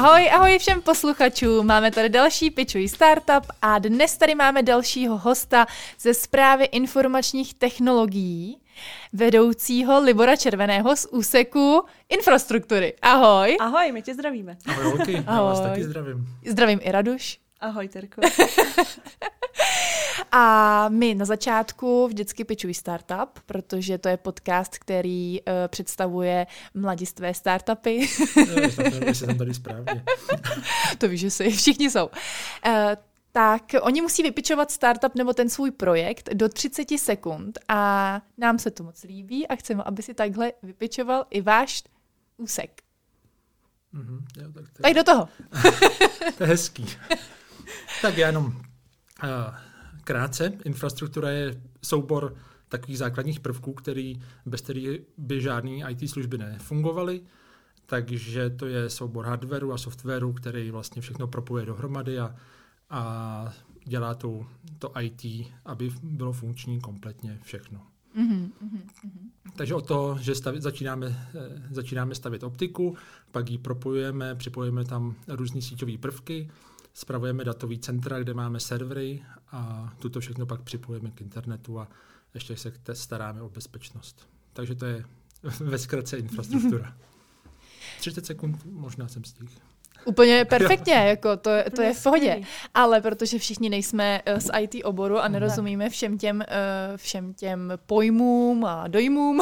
Ahoj, ahoj všem posluchačům. Máme tady další Pičuj Startup a dnes tady máme dalšího hosta ze zprávy informačních technologií, vedoucího Libora Červeného z úseku infrastruktury. Ahoj. Ahoj, my tě zdravíme. Ahoj, holky, já vás taky zdravím. Zdravím i Raduš. Ahoj, Terko. A my na začátku vždycky pičují startup, protože to je podcast, který uh, představuje mladistvé startupy. no, jsem tady správně. to víš, že si všichni jsou. Uh, tak oni musí vypičovat startup nebo ten svůj projekt do 30 sekund a nám se to moc líbí a chceme, aby si takhle vypičoval i váš úsek. Mm-hmm, jo, tak, to tak do toho. to je hezký. tak já jenom krátce. Infrastruktura je soubor takových základních prvků, který, bez kterých by žádný IT služby nefungovaly. Takže to je soubor hardwareu a softwaru, který vlastně všechno propojuje dohromady a, a dělá to, to IT, aby bylo funkční kompletně všechno. Mm-hmm, mm-hmm. Takže od toho, že stavi, začínáme, eh, začínáme stavět optiku, pak ji propojujeme, připojujeme tam různé síťové prvky, spravujeme datový centra, kde máme servery a tuto všechno pak připojíme k internetu a ještě se staráme o bezpečnost. Takže to je ve zkratce infrastruktura. 30 sekund možná jsem stihl. Úplně perfektně, jako to, to je v pohodě. Ale protože všichni nejsme eh, z IT oboru a nerozumíme všem těm, eh, všem těm pojmům a dojmům,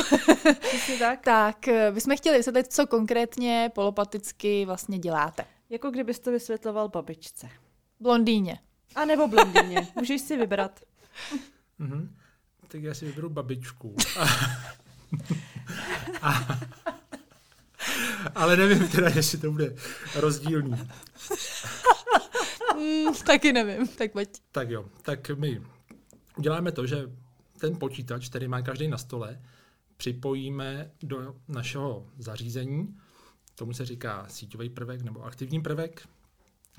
tak. tak eh, bychom chtěli vysvětlit, co konkrétně polopaticky vlastně děláte. Jako kdybys to vysvětloval babičce. Blondýně. A nebo blondýně. Můžeš si vybrat. Mm-hmm. Tak já si vyberu babičku. a, ale nevím teda, jestli to bude rozdílný. mm, taky nevím, tak pojď. Tak jo, tak my uděláme to, že ten počítač, který má každý na stole, připojíme do našeho zařízení, tomu se říká síťový prvek nebo aktivní prvek,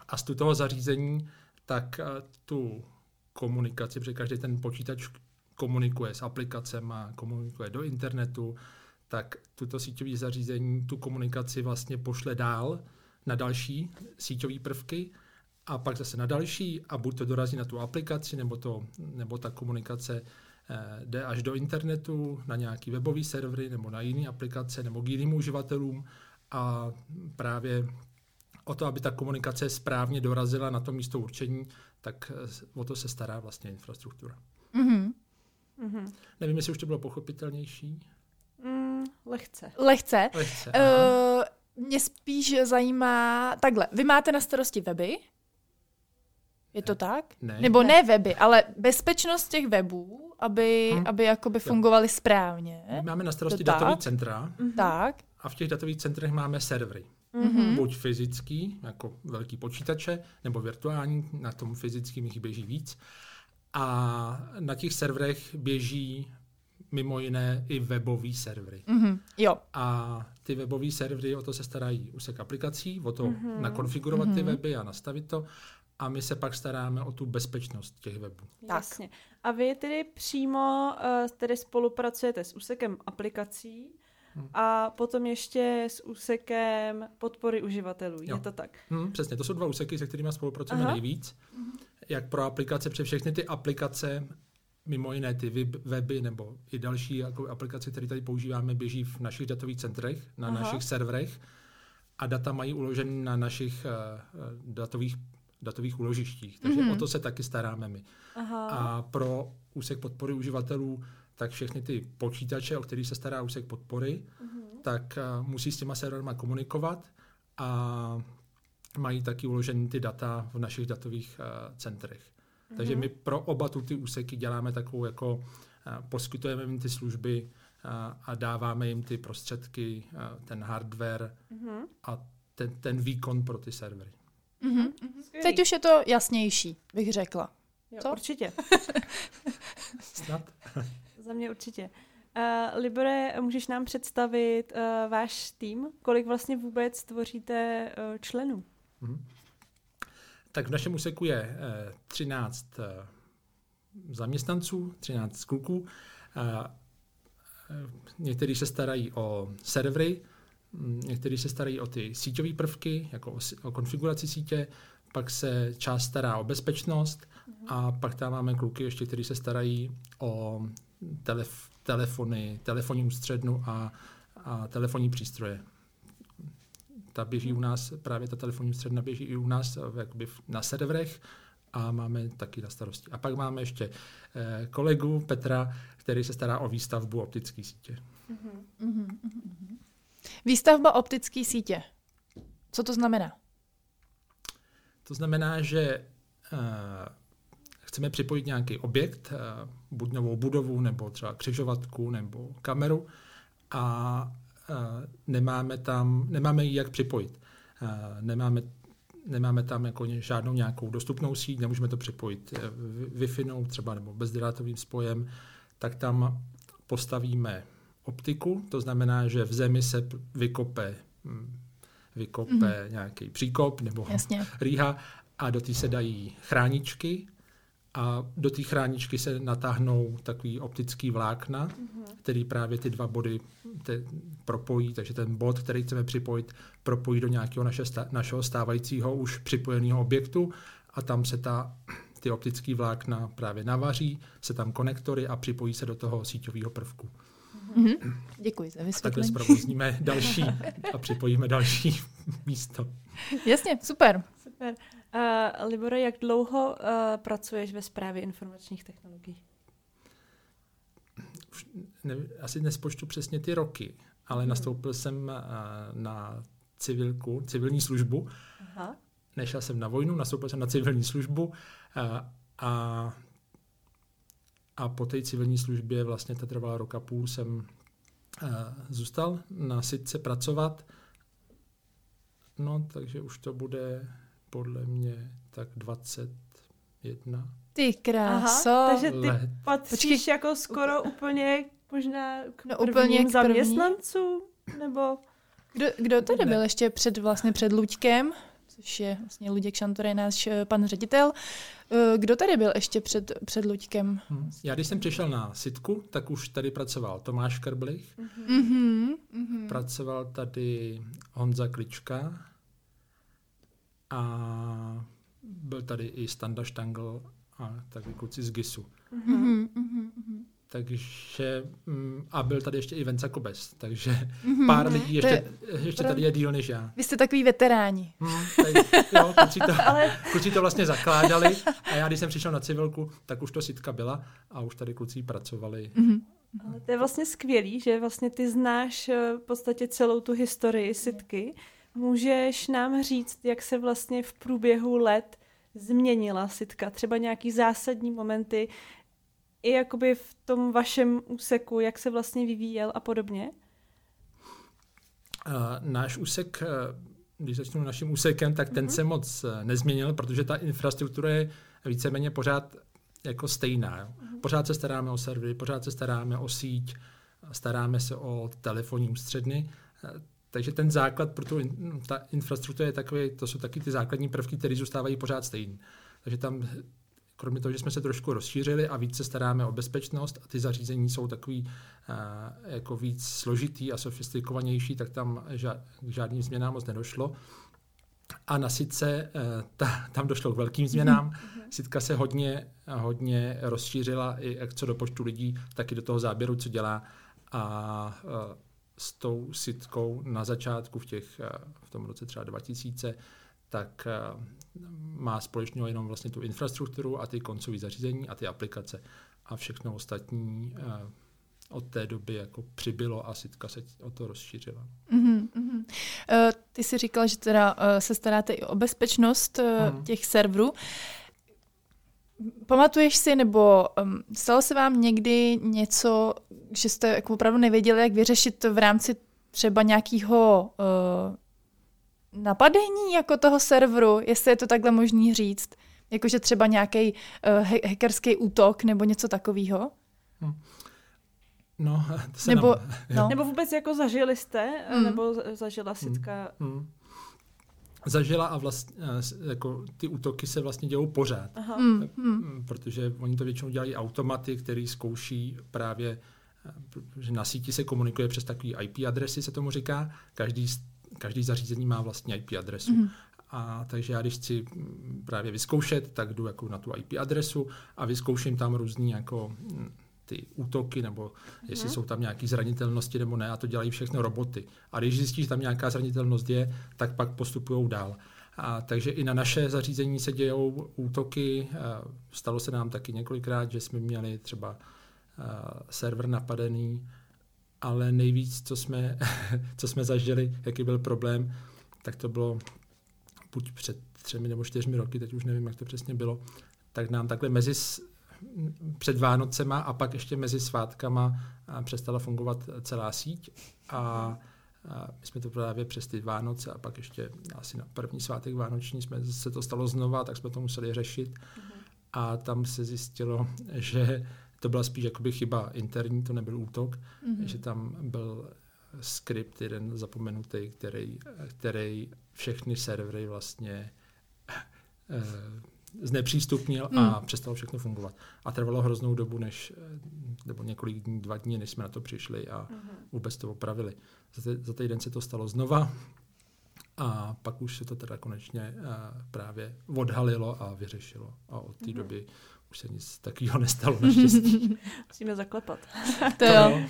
a z toho zařízení tak eh, tu komunikaci, protože každý ten počítač komunikuje s aplikacemi, komunikuje do internetu, tak tuto síťové zařízení tu komunikaci vlastně pošle dál na další síťové prvky a pak zase na další a buď to dorazí na tu aplikaci, nebo, to, nebo ta komunikace eh, jde až do internetu, na nějaký webový servery, nebo na jiné aplikace, nebo k jiným uživatelům a právě o to, aby ta komunikace správně dorazila na to místo určení, tak eh, o to se stará vlastně infrastruktura. Mm-hmm. Mm-hmm. Nevím, jestli už to bylo pochopitelnější. Mm, lehce. Lehce. lehce uh, mě spíš zajímá, takhle, vy máte na starosti weby? Je to tak? Ne. Nebo ne. ne weby, ale bezpečnost těch webů, aby, hmm. aby jakoby fungovaly správně. My máme na starosti datový centra. Mm-hmm. Tak. A v těch datových centrech máme servery. Mm-hmm. Buď fyzický, jako velký počítače, nebo virtuální, na tom fyzickým jich běží víc. A na těch serverech běží mimo jiné i webový servery. Mm-hmm. Jo. A ty webové servery, o to se starají úsek aplikací, o to mm-hmm. nakonfigurovat mm-hmm. ty weby a nastavit to. A my se pak staráme o tu bezpečnost těch webů. Jasně. A vy tedy přímo uh, tedy spolupracujete s úsekem aplikací Hmm. A potom ještě s úsekem podpory uživatelů. Jo. Je to tak? Hmm, přesně, to jsou dva úseky, se kterými spolupracujeme Aha. nejvíc. Hmm. Jak pro aplikace, přes všechny ty aplikace, mimo jiné ty weby nebo i další jako aplikace, které tady používáme, běží v našich datových centrech, na Aha. našich serverech a data mají uložené na našich uh, datových datových úložištích. Takže mm-hmm. o to se taky staráme my. Aha. A pro úsek podpory uživatelů tak všechny ty počítače, o kterých se stará úsek podpory, mm-hmm. tak uh, musí s těma serverama komunikovat a mají taky uložený ty data v našich datových uh, centrech. Mm-hmm. Takže my pro oba tu ty úseky děláme takovou jako, uh, poskytujeme jim ty služby uh, a dáváme jim ty prostředky, uh, ten hardware mm-hmm. a ten, ten výkon pro ty servery. Mm-hmm. Teď už je to jasnější, bych řekla. Jo, Co? Určitě. Snad. Za mě určitě. Uh, Libore, můžeš nám představit uh, váš tým? Kolik vlastně vůbec tvoříte uh, členů? Hmm. Tak v našem úseku je uh, 13 uh, zaměstnanců, 13 kluků. Uh, někteří se starají o servery, někteří se starají o ty síťové prvky, jako o, o konfiguraci sítě, pak se část stará o bezpečnost a pak tam máme kluky ještě, kteří se starají o telef, telefony, telefonní ústřednu a, a telefonní přístroje. Ta běží u nás, právě ta telefonní ústředna běží i u nás jakoby na serverech a máme taky na starosti. A pak máme ještě eh, kolegu Petra, který se stará o výstavbu optické sítě. Mm-hmm. Mm-hmm. Výstavba optické sítě. Co to znamená? To znamená, že uh, chceme připojit nějaký objekt, uh, buď novou budovu, nebo třeba křižovatku, nebo kameru a uh, nemáme tam, nemáme ji jak připojit. Uh, nemáme nemáme tam jako žádnou nějakou dostupnou síť, nemůžeme to připojit Wi-Fi třeba nebo bezdrátovým spojem, tak tam postavíme optiku, to znamená, že v zemi se vykope hm, vykope mm-hmm. nějaký příkop nebo Jasně. rýha a do té se dají chráničky a do té chráničky se natáhnou takový optický vlákna, mm-hmm. který právě ty dva body te, propojí, takže ten bod, který chceme připojit, propojí do nějakého naše, našeho stávajícího už připojeného objektu a tam se ta, ty optické vlákna právě navaří, se tam konektory a připojí se do toho síťového prvku. Mm-hmm. Děkuji za vysvětlení. Takhle zprovozníme další a připojíme další místo. Jasně, super. Super. Uh, Libore, jak dlouho uh, pracuješ ve správě informačních technologií? Už ne, asi nespočtu přesně ty roky, ale hmm. nastoupil jsem uh, na civilku, civilní službu. Aha. Nešel jsem na vojnu, nastoupil jsem na civilní službu uh, a a po té civilní službě vlastně to trvala roka půl, jsem uh, zůstal na sitce pracovat. No, takže už to bude podle mě tak 21. Ty kráso. Aha, takže ty let. patříš Počkej. jako skoro úplně možná k no, úplně k zaměstnancům? Nebo... Kdo, kdo tady byl ještě před, vlastně před Luďkem? což je vlastně Luděk Šantorej, náš eh, pan ředitel. Eh, kdo tady byl ještě před, před Luďkem? Hmm. Já když jsem přišel na sitku, tak už tady pracoval Tomáš Karblich, mm-hmm. Mm-hmm. pracoval tady Honza Klička a byl tady i Standa Štangl a taky kluci z GISu. Mm-hmm. Mm-hmm. Takže, mm, a byl tady ještě i Venca Kobes, takže mm-hmm. pár lidí ještě, je, ještě tady je díl než já. Vy jste takový veteráni. Mm, tady, jo, kluci to, Ale... kluci to vlastně zakládali a já, když jsem přišel na civilku, tak už to sitka byla a už tady kluci pracovali. Mm-hmm. Ale to je vlastně skvělý, že vlastně ty znáš eh, v podstatě celou tu historii sitky. Můžeš nám říct, jak se vlastně v průběhu let změnila sitka, třeba nějaký zásadní momenty, i jakoby v tom vašem úseku, jak se vlastně vyvíjel a podobně? Uh, náš úsek, když začnu naším úsekem, tak ten mm-hmm. se moc e, nezměnil, protože ta infrastruktura je víceméně pořád jako stejná. Mm-hmm. Pořád se staráme o servery, pořád se staráme o síť, staráme se o telefonní ústředny, takže ten základ pro tu ta infrastruktura je takový, to jsou taky ty základní prvky, které zůstávají pořád stejný. Takže tam kromě toho, že jsme se trošku rozšířili a víc se staráme o bezpečnost a ty zařízení jsou takový uh, jako víc složitý a sofistikovanější, tak tam ža- k žádným změnám moc nedošlo. A na Sitce uh, ta, tam došlo k velkým změnám. Mm-hmm. Sitka se hodně, hodně rozšířila i jak co do počtu lidí, tak i do toho záběru, co dělá. A uh, s tou sitkou na začátku v, těch, v tom roce třeba 2000 tak eh, má společného jenom vlastně tu infrastrukturu a ty koncové zařízení a ty aplikace a všechno ostatní eh, od té doby jako přibylo a sitka se o to rozšířila. Mm-hmm. Uh, ty jsi říkal, že teda uh, se staráte i o bezpečnost uh, mm. těch serverů. Pamatuješ si, nebo um, stalo se vám někdy něco, že jste jako opravdu nevěděli, jak vyřešit v rámci třeba nějakého uh, napadení jako toho serveru, jestli je to takhle možný říct. Jakože třeba nějaký uh, hackerský útok nebo něco takového? Hmm. No, to se nebo, nám, no. nebo vůbec jako zažili jste, hmm. nebo zažila Sitka? Hmm. Hmm. Zažila a vlastně jako ty útoky se vlastně dělou pořád. Aha. Hmm. hmm. Protože oni to většinou dělají automaty, který zkouší právě že na síti se komunikuje přes takový IP adresy, se tomu říká. Každý, každý zařízení má vlastně IP adresu. Mm-hmm. A takže já, když chci mm, právě vyzkoušet, tak jdu jako na tu IP adresu a vyzkouším tam různý jako mm, ty útoky, nebo jestli jsou tam nějaké zranitelnosti nebo ne, a to dělají všechno roboty. A když zjistíš, že tam nějaká zranitelnost je, tak pak postupují dál. A takže i na naše zařízení se dějou útoky. Stalo se nám taky několikrát, že jsme měli třeba server napadený, ale nejvíc, co jsme, co jsme zažili, jaký byl problém, tak to bylo buď před třemi nebo čtyřmi roky, teď už nevím, jak to přesně bylo, tak nám takhle mezi před Vánocema a pak ještě mezi svátkama přestala fungovat celá síť a a my jsme to právě přes ty Vánoce a pak ještě asi na první svátek Vánoční jsme se to stalo znova, tak jsme to museli řešit. Mm-hmm. A tam se zjistilo, že to byla spíš jakoby chyba interní, to nebyl útok, mm-hmm. že tam byl skript jeden zapomenutý, který, který všechny servery vlastně eh, znepřístupnil a hmm. přestalo všechno fungovat. A trvalo hroznou dobu, než, eh, nebo několik dní, dva dní, než jsme na to přišli a hmm. vůbec to opravili. Za, za týden se to stalo znova a pak už se to teda konečně uh, právě odhalilo a vyřešilo. A od té hmm. doby už se nic takového nestalo naštěstí. Musíme zaklepat. to jo.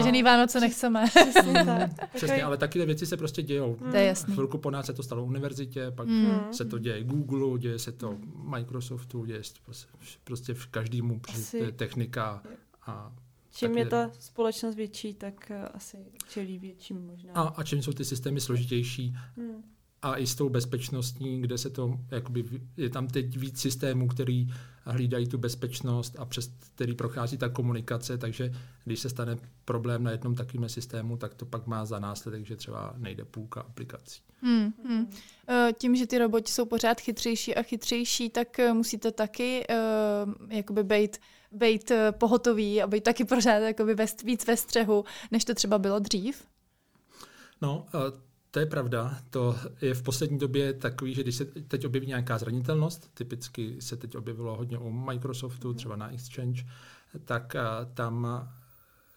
Každý Vánoce nechceme. Přesně, tak. Přesně, ale taky ty věci se prostě dějou. To je jasný. Chvilku po nás se to stalo univerzitě, pak mm. se to děje Google, děje se to Microsoftu, děje se to prostě v každému technika a Čím je ta společnost větší, tak eh, asi čelí větším možná. A, a čím jsou ty systémy složitější, hmm a i s tou bezpečností, kde se to, jakoby, je tam teď víc systémů, který hlídají tu bezpečnost a přes který prochází ta komunikace, takže když se stane problém na jednom takovém systému, tak to pak má za následek, že třeba nejde půlka aplikací. Hmm, hmm. E, tím, že ty roboti jsou pořád chytřejší a chytřejší, tak e, musíte taky uh, jakoby být, být pohotový a být taky pořád jakoby víc ve střehu, než to třeba bylo dřív? No, to je pravda. To je v poslední době takový, že když se teď objeví nějaká zranitelnost, typicky se teď objevilo hodně u Microsoftu, třeba na Exchange, tak tam,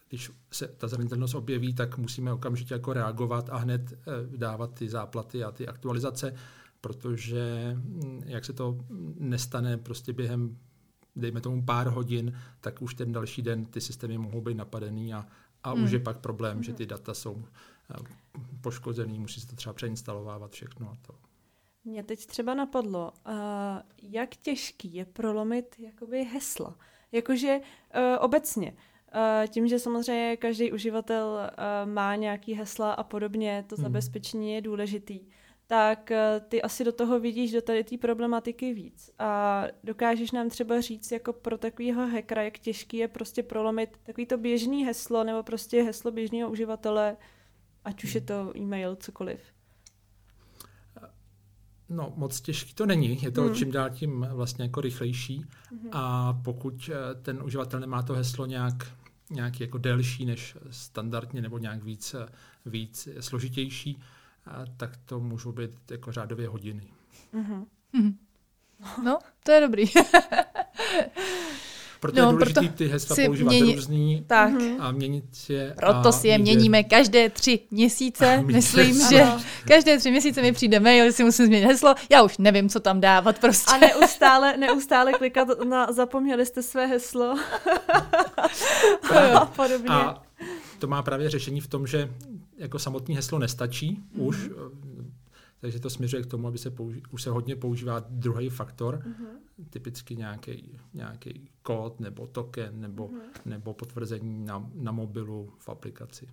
když se ta zranitelnost objeví, tak musíme okamžitě jako reagovat a hned e, dávat ty záplaty a ty aktualizace, protože mm, jak se to nestane prostě během dejme tomu pár hodin, tak už ten další den ty systémy mohou být napadený a, a hmm. už je pak problém, že ty data jsou poškozený, musí se to třeba přeinstalovávat všechno a to. Mě teď třeba napadlo, uh, jak těžký je prolomit jakoby hesla. Jakože uh, obecně, uh, tím, že samozřejmě každý uživatel uh, má nějaký hesla a podobně, to hmm. zabezpečení je důležitý, tak uh, ty asi do toho vidíš do tady té problematiky víc. A dokážeš nám třeba říct jako pro takového hackera, jak těžký je prostě prolomit takový to běžný heslo nebo prostě heslo běžného uživatele, Ať už je to e-mail, cokoliv. No, moc těžký to není. Je to hmm. čím dál tím vlastně jako rychlejší. Hmm. A pokud eh, ten uživatel nemá to heslo nějak, nějak jako delší než standardně nebo nějak víc, eh, víc složitější, eh, tak to můžou být jako řádově hodiny. Hmm. No, to je dobrý. Proto no, je důležité proto ty hesla používat měni... různý tak. a měnit je. Proto si je měníme každé tři měsíce. Myslím, že každé tři měsíce mi přijde mail, že si musím změnit heslo. Já už nevím, co tam dávat prostě. A neustále, neustále klikat na zapomněli jste své heslo. a podobně. A to má právě řešení v tom, že jako samotný heslo nestačí mm-hmm. už, takže to směřuje k tomu, aby se použi- už se hodně používá druhý faktor, mm-hmm. typicky nějaký, nějaký kód nebo token nebo, mm-hmm. nebo potvrzení na, na mobilu v aplikaci.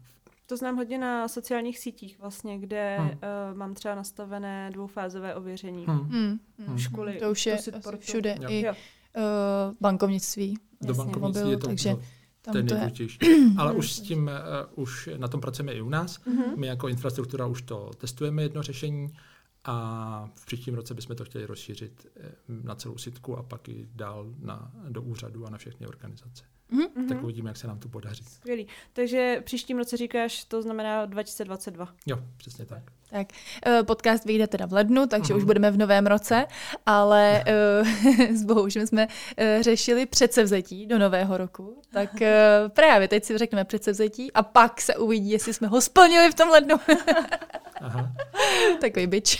To znám hodně na sociálních sítích vlastně, kde hmm. uh, mám třeba nastavené dvoufázové ověření. Hmm. Hmm. hmm. Školy. To už je to všude. Jo. I uh, bankovnictví. Do bankovnictví mobilu, je to takže... Tam ten to je. Ale už s tím, uh, už na tom pracujeme i u nás. Mm-hmm. My jako infrastruktura už to testujeme jedno řešení A v příštím roce bychom to chtěli rozšířit eh, na celou sitku a pak i dál na, do úřadu a na všechny organizace. Mm-hmm. Tak uvidíme, jak se nám to podaří. Skvělý. Takže příštím roce říkáš, to znamená 2022. Jo, přesně tak. Tak, eh, podcast vyjde teda v lednu, takže mm-hmm. už budeme v novém roce, ale uh, s Bohou, že jsme řešili předsevzetí do nového roku, tak právě teď si řekneme předsevzetí a pak se uvidí, jestli jsme ho splnili v tom lednu. Aha. Takový byč.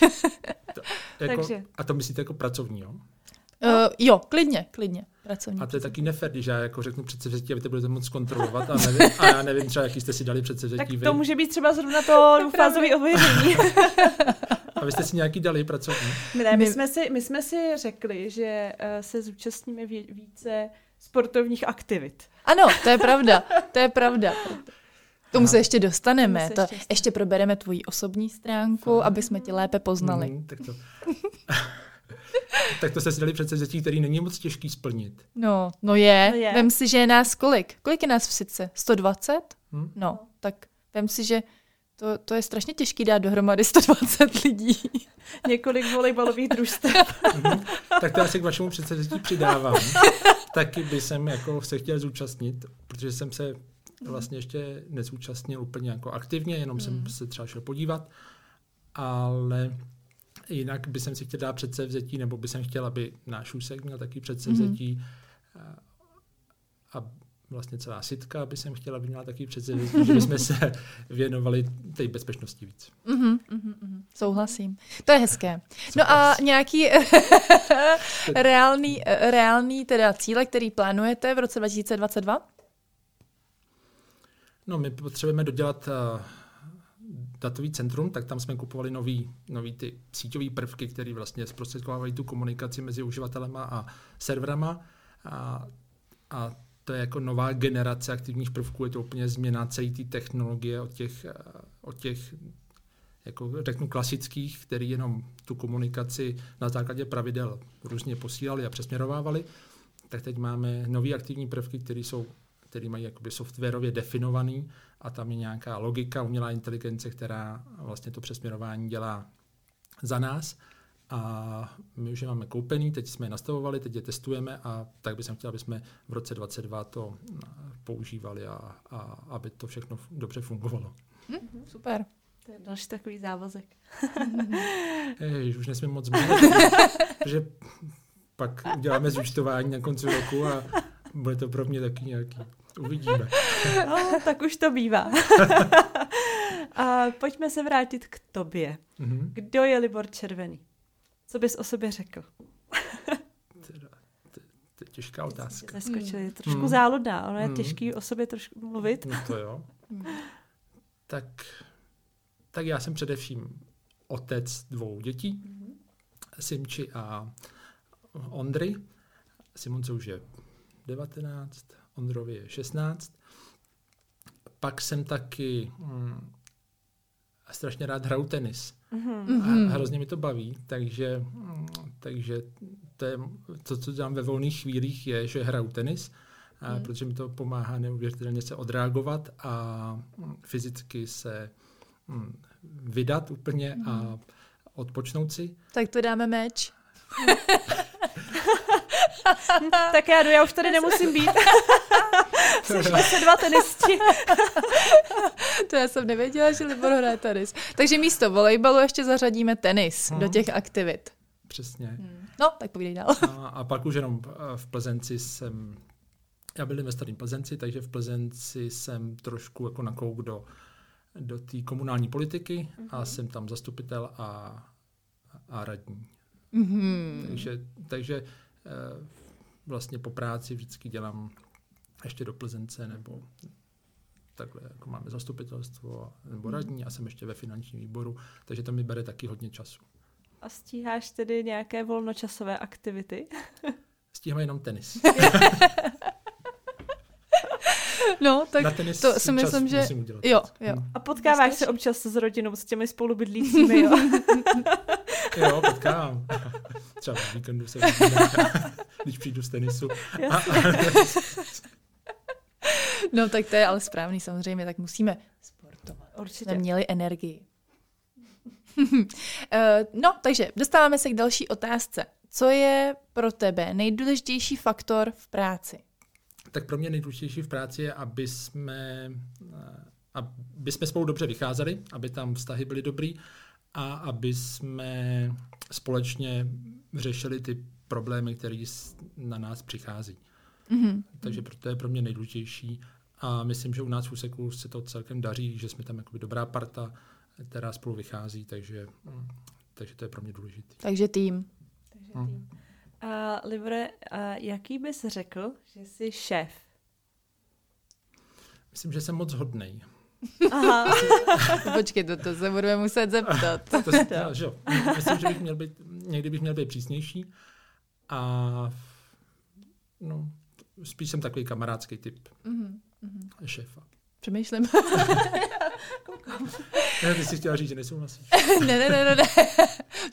to, jako, Takže. A to myslíte jako pracovní, jo? Uh, jo, klidně, klidně. Pracovní. A to je taky nefér, když já jako řeknu předsevzetí a vy to budete moc kontrolovat a, nevím, a já nevím třeba, jaký jste si dali předsevzetí. Tak to vy. může být třeba zrovna to fázové ověření. a vy jste si nějaký dali pracovní? Ne, my, jsme si, my jsme si řekli, že uh, se zúčastníme více sportovních aktivit. Ano, to je pravda, to je pravda. K tomu se ještě dostaneme. Se to, ještě, ještě probereme tvoji osobní stránku, aby jsme tě lépe poznali. Mm, tak to. tak to jste si dali předsevzetí, který není moc těžký splnit. No, no je. No je. Vem si, že je nás kolik? Kolik je nás v sice? 120? Hmm? No, tak vem si, že to, to je strašně těžký dát dohromady 120 lidí. Několik volejbalových družstev. mm tak to já se k vašemu předsevzetí přidávám. Taky by jsem jako se chtěl zúčastnit, protože jsem se vlastně ještě nezúčastnil úplně jako aktivně, jenom mm. jsem se třeba šel podívat, ale jinak by jsem si chtěl dát předsevzetí, nebo by jsem chtěl, aby náš úsek měl taky předsevzetí mm. a vlastně celá sitka, aby jsem chtěla, aby měla taky předsevzetí, že bychom se věnovali té bezpečnosti víc. Mm-hmm, mm-hmm, souhlasím. To je hezké. No a nějaký reálný, reálný teda cíle, který plánujete v roce 2022? No, my potřebujeme dodělat uh, datový centrum, tak tam jsme kupovali nový, nový ty síťové prvky, které vlastně zprostředkovávají tu komunikaci mezi uživatelema a serverama. A, a to je jako nová generace aktivních prvků, je to úplně změna celé té technologie od těch, eh, od těch jako řeknu klasických, který jenom tu komunikaci na základě pravidel různě posílali a přesměrovávali, tak teď máme nové aktivní prvky, které jsou který mají jakoby softwarově definovaný a tam je nějaká logika, umělá inteligence, která vlastně to přesměrování dělá za nás. A my už je máme koupený, teď jsme je nastavovali, teď je testujeme a tak bych chtěl, aby jsme v roce 2022 to používali a, a aby to všechno dobře fungovalo. Hmm, super. To je další takový závazek. Jež, už nesmím moc změnit, protože pak uděláme zúčtování na konci roku a bude to pro mě taky nějaký Uvidíme. No, tak už to bývá. A pojďme se vrátit k tobě. Mm-hmm. Kdo je Libor Červený? Co bys o sobě řekl? teda, to, to je těžká otázka. Zaskočili. Mm. Trošku mm. záludná. Ono je mm. těžký o sobě trošku mluvit. No to jo. Tak, tak já jsem především otec dvou dětí. Mm. Simči a Ondry. Simonce už je 19, Ondrovi je 16. Pak jsem taky hm, strašně rád hraju tenis. Mm-hmm. A hrozně mi to baví, takže, hm, takže to, je, to, co dělám ve volných chvílích, je, že hraju tenis, a mm. protože mi to pomáhá neuvěřitelně se odreagovat a hm, fyzicky se hm, vydat úplně mm. a odpočnout si. Tak to dáme meč. tak já jdu, já už tady nemusím být. Slyšeli se dva tenisti. to já jsem nevěděla, že Libor hraje tenis. Takže místo volejbalu ještě zařadíme tenis hmm. do těch aktivit. Přesně. Hmm. No, tak povídej dál. A, a pak už jenom eh, v Plzenci jsem, já byl ve starém Plzenci, takže v Plzenci jsem trošku jako nakouk do, do té komunální politiky mm-hmm. a mhm. jsem tam zastupitel a, a radní. Mm-hmm. Takže, takže Eh, vlastně po práci vždycky dělám ještě do Plzence nebo takhle, jako máme zastupitelstvo nebo hmm. radní a jsem ještě ve finančním výboru, takže to mi bere taky hodně času. A stíháš tedy nějaké volnočasové aktivity? Stíhám jenom tenis. No, tak to si myslím, že... Jo, jo. A potkáváš se občas s rodinou, s těmi spolubydlícími, jo? jo, potkávám. Třeba v víkendu se vidíme, když přijdu z tenisu. A, a... no, tak to je ale správný samozřejmě, tak musíme sportovat. Určitě. Jsme měli energii. Eh, no, takže dostáváme se k další otázce. Co je pro tebe nejdůležitější faktor v práci? Tak pro mě nejdůležitější v práci je, aby jsme, eh, aby jsme spolu dobře vycházeli, aby tam vztahy byly dobrý a aby jsme společně řešili ty problémy, které na nás přichází. Mm-hmm. Takže to je pro mě nejdůležitější. A myslím, že u nás v Úseku se to celkem daří, že jsme tam jakoby dobrá parta, která spolu vychází, takže, takže to je pro mě důležité. Takže tým. Takže hmm. tým. A Livre, a jaký bys řekl, že jsi šéf? Myslím, že jsem moc hodnej. Aha. Počkej, to, to se budeme muset zeptat. to, to, to, že jo. Myslím, že bych měl být, někdy bych měl být přísnější a no, spíš jsem takový kamarádský typ mm-hmm. Šéfa. Přemýšlím. ne, ty jsi chtěla říct, že nesouhlasíš. ne, ne, ne, ne, ne.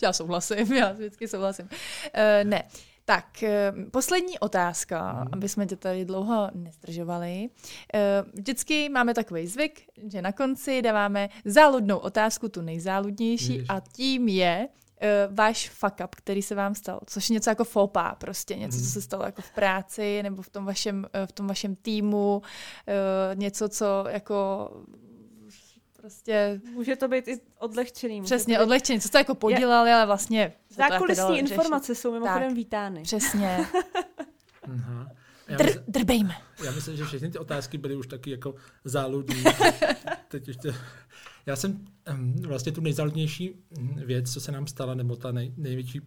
Já souhlasím, já vždycky souhlasím. Uh, ne, tak, uh, poslední otázka, hmm. aby jsme tě tady dlouho nezdržovali. Uh, vždycky máme takový zvyk, že na konci dáváme záludnou otázku, tu nejzáludnější, Jež. a tím je, uh, váš fuck up, který se vám stal, což je něco jako fopa, prostě něco, co se stalo jako v práci nebo v tom vašem, uh, v tom vašem týmu, uh, něco, co jako prostě... Může to být i odlehčený. Přesně, být... odlehčený. Co jste jako podělali, ale vlastně... Zákulisní informace jsou mimochodem tak, vítány. Přesně. Dr, drbejme. Já myslím, že všechny ty otázky byly už taky jako záludní. Teď ještě, já jsem vlastně tu nejzáludnější věc, co se nám stala, nebo ta nej, největší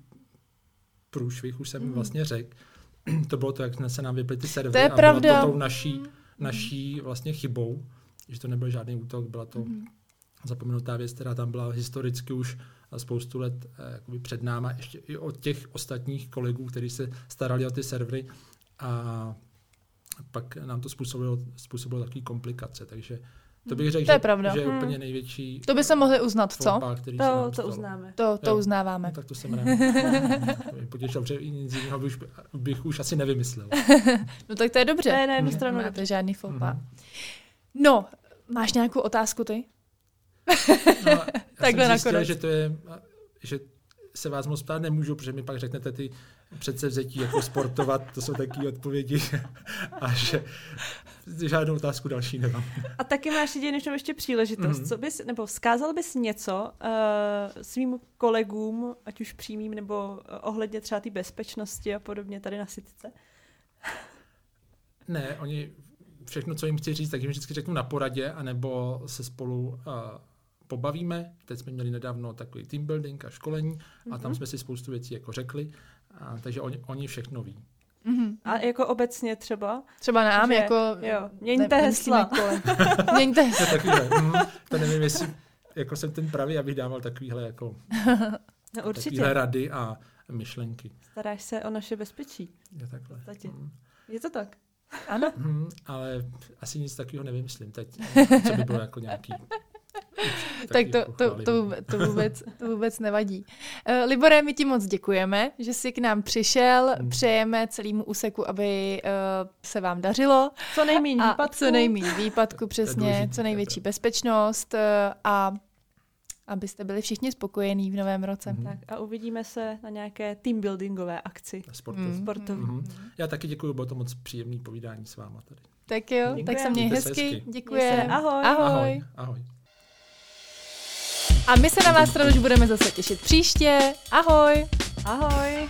průšvih, už jsem mm. vlastně řekl, to bylo to, jak se nám vyply ty servery. To je a pravda. bylo to tou naší, mm. naší vlastně chybou, že to nebyl žádný útok, byla to mm. zapomenutá věc, která tam byla historicky už spoustu let eh, jakoby před náma, ještě i od těch ostatních kolegů, kteří se starali o ty servery a pak nám to způsobilo, způsobilo takové komplikace, takže to bych řekl, to je že, pravda. že je úplně hmm. největší. To by se mohli uznat, co? to, to uznáme. To, to jo, uznáváme. No, tak to jsem rád. potěšil, protože nic jiného bych, bych už asi nevymyslel. no tak to je dobře. Ne, ne, jednu stranu. Máte žádný foupa. Mm-hmm. No, máš nějakou otázku ty? no, Takhle jsem zjistil, že to je, že se vás moc ptát nemůžu, protože mi pak řeknete ty předsevzetí jako sportovat, to jsou takové odpovědi a že žádnou otázku další nemám. A taky máš jedinečnou ještě příležitost. Mm-hmm. Co bys, nebo vzkázal bys něco uh, svým kolegům, ať už přímým, nebo uh, ohledně třeba té bezpečnosti a podobně tady na sitce? Ne, oni všechno, co jim chci říct, tak jim vždycky řeknu na poradě, anebo se spolu uh, pobavíme. Teď jsme měli nedávno takový team building a školení mm-hmm. a tam mhm. jsme si spoustu věcí jako řekli, a, takže oni, oni všechno ví. Mm-hmm. A jako obecně třeba? Třeba nám, že, jako... Jo, měňte ne, hesla. měňte hesla. Takovýhle, mm, to nevím, jestli jako jsem ten pravý, abych dával takovýhle jako... No, určitě. Takovýhle rady a myšlenky. Staráš se o naše bezpečí. Je takhle. Mm. Je to tak? Ano. Mm, ale asi nic takového nevymyslím teď, co by bylo jako nějaký tak to, to, to, to, vůbec, to vůbec nevadí. Uh, Libore, my ti moc děkujeme, že jsi k nám přišel. Hmm. Přejeme celému úseku, aby uh, se vám dařilo. Co nejméně výpadku. Co nejméně výpadku, přesně. Co největší bezpečnost uh, a abyste byli všichni spokojení v novém roce. Mm-hmm. Tak a uvidíme se na nějaké teambuildingové akci. Sportovní. Mm. Sportovní. Mm-hmm. Já taky děkuji, bylo to moc příjemný povídání s váma tady. Tak jo, Děkujeme. tak se měj hezky. Děkuji. Ahoj. Ahoj. Ahoj. Ahoj. A my se na vás, Tradoš, budeme zase těšit příště. Ahoj! Ahoj!